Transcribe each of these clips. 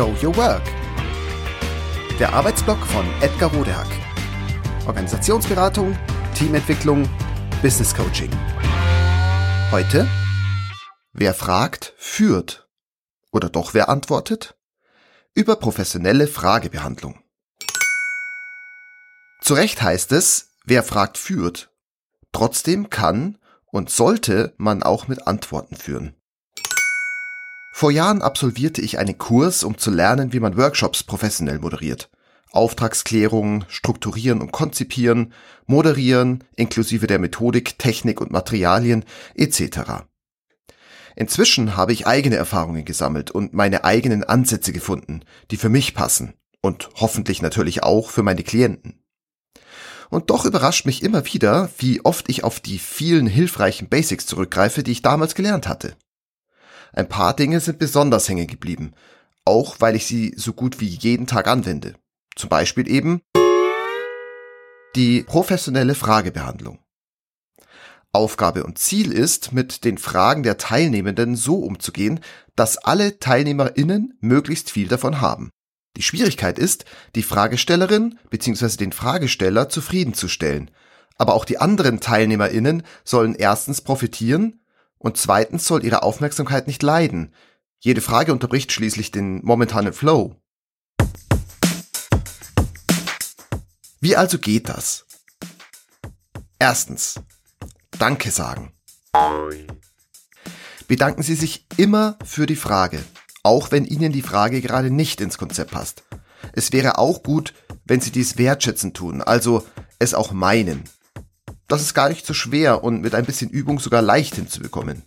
Show Your Work. Der Arbeitsblock von Edgar Rodehack. Organisationsberatung, Teamentwicklung, Business Coaching. Heute, wer fragt, führt. Oder doch wer antwortet? Über professionelle Fragebehandlung. Zu Recht heißt es, wer fragt, führt. Trotzdem kann und sollte man auch mit Antworten führen. Vor Jahren absolvierte ich einen Kurs, um zu lernen, wie man Workshops professionell moderiert. Auftragsklärung, strukturieren und konzipieren, moderieren, inklusive der Methodik, Technik und Materialien etc. Inzwischen habe ich eigene Erfahrungen gesammelt und meine eigenen Ansätze gefunden, die für mich passen und hoffentlich natürlich auch für meine Klienten. Und doch überrascht mich immer wieder, wie oft ich auf die vielen hilfreichen Basics zurückgreife, die ich damals gelernt hatte. Ein paar Dinge sind besonders hängen geblieben, auch weil ich sie so gut wie jeden Tag anwende. Zum Beispiel eben die professionelle Fragebehandlung. Aufgabe und Ziel ist, mit den Fragen der Teilnehmenden so umzugehen, dass alle TeilnehmerInnen möglichst viel davon haben. Die Schwierigkeit ist, die Fragestellerin bzw. den Fragesteller zufriedenzustellen. Aber auch die anderen TeilnehmerInnen sollen erstens profitieren und zweitens soll ihre Aufmerksamkeit nicht leiden. Jede Frage unterbricht schließlich den momentanen Flow. Wie also geht das? Erstens. Danke sagen. Bedanken Sie sich immer für die Frage auch wenn Ihnen die Frage gerade nicht ins Konzept passt. Es wäre auch gut, wenn Sie dies wertschätzend tun, also es auch meinen. Das ist gar nicht so schwer und mit ein bisschen Übung sogar leicht hinzubekommen.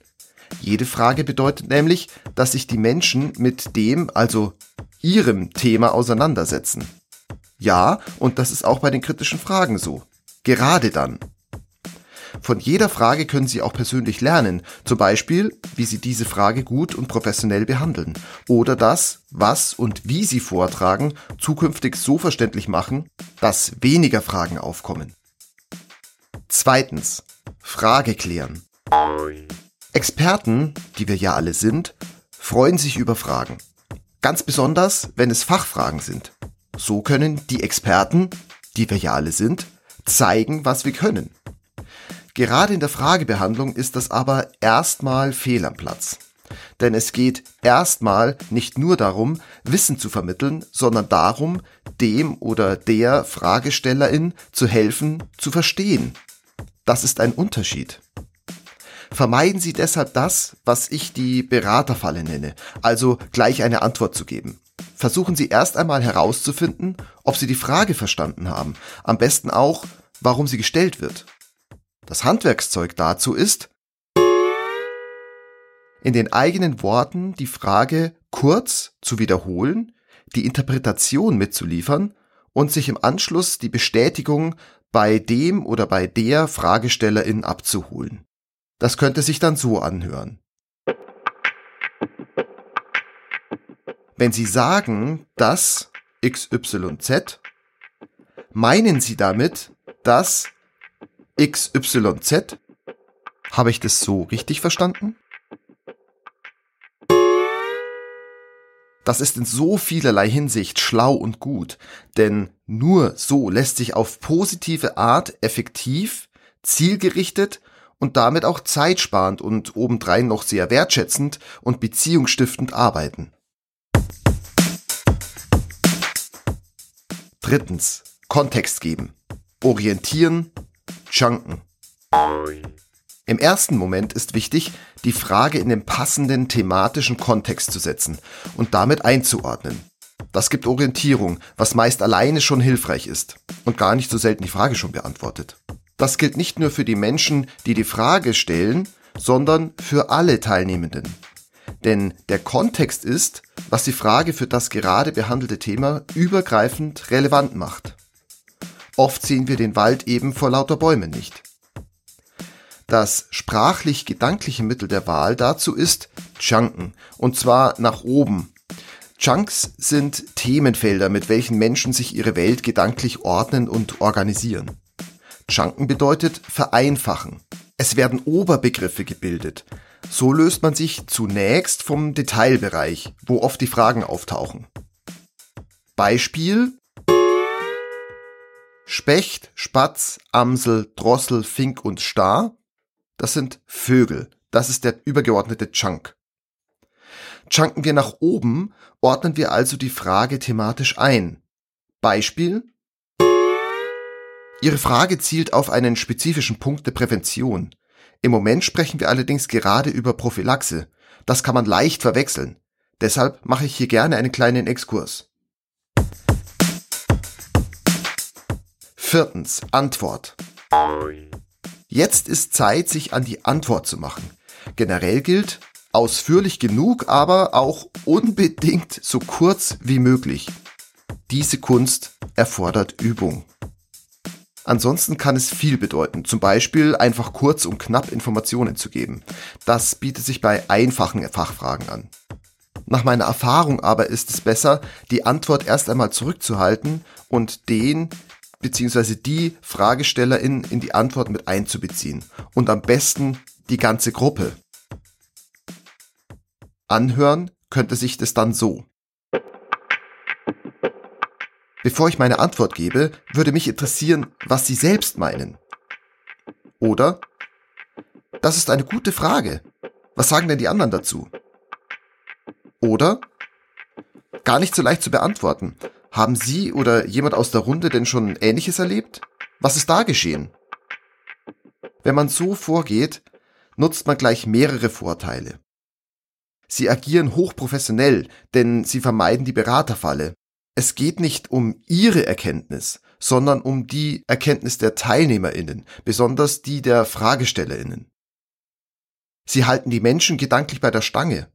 Jede Frage bedeutet nämlich, dass sich die Menschen mit dem, also ihrem Thema auseinandersetzen. Ja, und das ist auch bei den kritischen Fragen so. Gerade dann. Von jeder Frage können Sie auch persönlich lernen, zum Beispiel, wie Sie diese Frage gut und professionell behandeln oder das, was und wie Sie vortragen, zukünftig so verständlich machen, dass weniger Fragen aufkommen. Zweitens. Frage klären. Experten, die wir ja alle sind, freuen sich über Fragen. Ganz besonders, wenn es Fachfragen sind. So können die Experten, die wir ja alle sind, zeigen, was wir können. Gerade in der Fragebehandlung ist das aber erstmal fehl am Platz. Denn es geht erstmal nicht nur darum, Wissen zu vermitteln, sondern darum, dem oder der Fragestellerin zu helfen, zu verstehen. Das ist ein Unterschied. Vermeiden Sie deshalb das, was ich die Beraterfalle nenne, also gleich eine Antwort zu geben. Versuchen Sie erst einmal herauszufinden, ob Sie die Frage verstanden haben, am besten auch, warum sie gestellt wird. Das Handwerkszeug dazu ist, in den eigenen Worten die Frage kurz zu wiederholen, die Interpretation mitzuliefern und sich im Anschluss die Bestätigung bei dem oder bei der Fragestellerin abzuholen. Das könnte sich dann so anhören. Wenn Sie sagen, dass XYZ, meinen Sie damit, dass XYZ? Habe ich das so richtig verstanden? Das ist in so vielerlei Hinsicht schlau und gut, denn nur so lässt sich auf positive Art effektiv, zielgerichtet und damit auch zeitsparend und obendrein noch sehr wertschätzend und beziehungsstiftend arbeiten. Drittens. Kontext geben. Orientieren, Chunken. Im ersten Moment ist wichtig, die Frage in den passenden thematischen Kontext zu setzen und damit einzuordnen. Das gibt Orientierung, was meist alleine schon hilfreich ist und gar nicht so selten die Frage schon beantwortet. Das gilt nicht nur für die Menschen, die die Frage stellen, sondern für alle Teilnehmenden. Denn der Kontext ist, was die Frage für das gerade behandelte Thema übergreifend relevant macht. Oft sehen wir den Wald eben vor lauter Bäumen nicht. Das sprachlich-gedankliche Mittel der Wahl dazu ist Chunken, und zwar nach oben. Chunks sind Themenfelder, mit welchen Menschen sich ihre Welt gedanklich ordnen und organisieren. Chunken bedeutet vereinfachen. Es werden Oberbegriffe gebildet. So löst man sich zunächst vom Detailbereich, wo oft die Fragen auftauchen. Beispiel Specht, Spatz, Amsel, Drossel, Fink und Star. Das sind Vögel. Das ist der übergeordnete Chunk. Chunken wir nach oben, ordnen wir also die Frage thematisch ein. Beispiel Ihre Frage zielt auf einen spezifischen Punkt der Prävention. Im Moment sprechen wir allerdings gerade über Prophylaxe. Das kann man leicht verwechseln. Deshalb mache ich hier gerne einen kleinen Exkurs. Viertens. Antwort. Jetzt ist Zeit, sich an die Antwort zu machen. Generell gilt, ausführlich genug, aber auch unbedingt so kurz wie möglich. Diese Kunst erfordert Übung. Ansonsten kann es viel bedeuten, zum Beispiel einfach kurz und knapp Informationen zu geben. Das bietet sich bei einfachen Fachfragen an. Nach meiner Erfahrung aber ist es besser, die Antwort erst einmal zurückzuhalten und den bzw. die Fragestellerin in die Antwort mit einzubeziehen und am besten die ganze Gruppe. Anhören könnte sich das dann so. Bevor ich meine Antwort gebe, würde mich interessieren, was Sie selbst meinen. Oder? Das ist eine gute Frage. Was sagen denn die anderen dazu? Oder? Gar nicht so leicht zu beantworten. Haben Sie oder jemand aus der Runde denn schon Ähnliches erlebt? Was ist da geschehen? Wenn man so vorgeht, nutzt man gleich mehrere Vorteile. Sie agieren hochprofessionell, denn sie vermeiden die Beraterfalle, es geht nicht um ihre Erkenntnis, sondern um die Erkenntnis der Teilnehmerinnen, besonders die der Fragestellerinnen. Sie halten die Menschen gedanklich bei der Stange.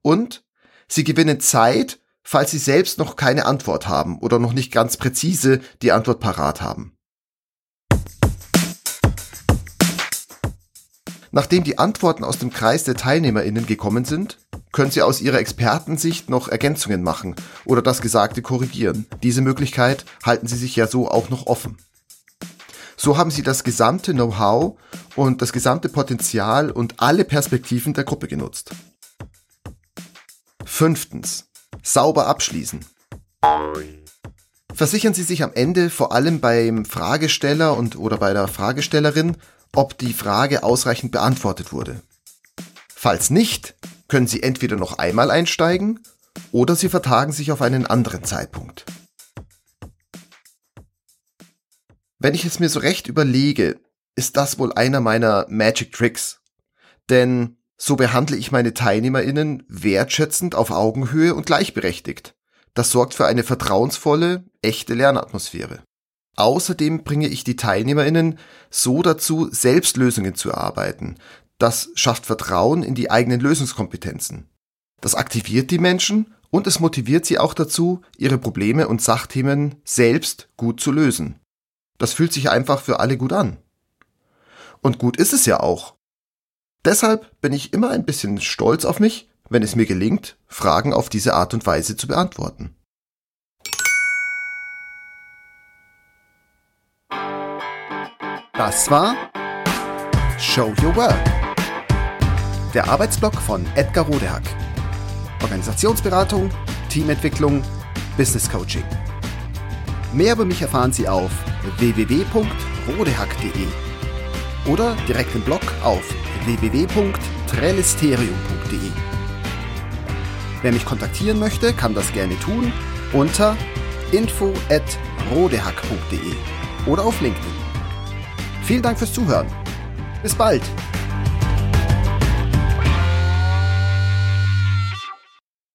Und sie gewinnen Zeit, falls sie selbst noch keine Antwort haben oder noch nicht ganz präzise die Antwort parat haben. Nachdem die Antworten aus dem Kreis der Teilnehmerinnen gekommen sind, können Sie aus Ihrer Expertensicht noch Ergänzungen machen oder das Gesagte korrigieren. Diese Möglichkeit halten Sie sich ja so auch noch offen. So haben Sie das gesamte Know-how und das gesamte Potenzial und alle Perspektiven der Gruppe genutzt. Fünftens. Sauber abschließen. Versichern Sie sich am Ende vor allem beim Fragesteller und oder bei der Fragestellerin, ob die Frage ausreichend beantwortet wurde. Falls nicht, können Sie entweder noch einmal einsteigen oder Sie vertagen sich auf einen anderen Zeitpunkt. Wenn ich es mir so recht überlege, ist das wohl einer meiner Magic Tricks. Denn so behandle ich meine TeilnehmerInnen wertschätzend auf Augenhöhe und gleichberechtigt. Das sorgt für eine vertrauensvolle, echte Lernatmosphäre. Außerdem bringe ich die TeilnehmerInnen so dazu, selbst Lösungen zu erarbeiten, das schafft Vertrauen in die eigenen Lösungskompetenzen. Das aktiviert die Menschen und es motiviert sie auch dazu, ihre Probleme und Sachthemen selbst gut zu lösen. Das fühlt sich einfach für alle gut an. Und gut ist es ja auch. Deshalb bin ich immer ein bisschen stolz auf mich, wenn es mir gelingt, Fragen auf diese Art und Weise zu beantworten. Das war Show Your Work der Arbeitsblock von Edgar Rodehack. Organisationsberatung, Teamentwicklung, Business Coaching. Mehr über mich erfahren Sie auf www.rodehack.de oder direkt im Blog auf www.trellisterium.de. Wer mich kontaktieren möchte, kann das gerne tun unter info@rodehack.de oder auf LinkedIn. Vielen Dank fürs Zuhören. Bis bald.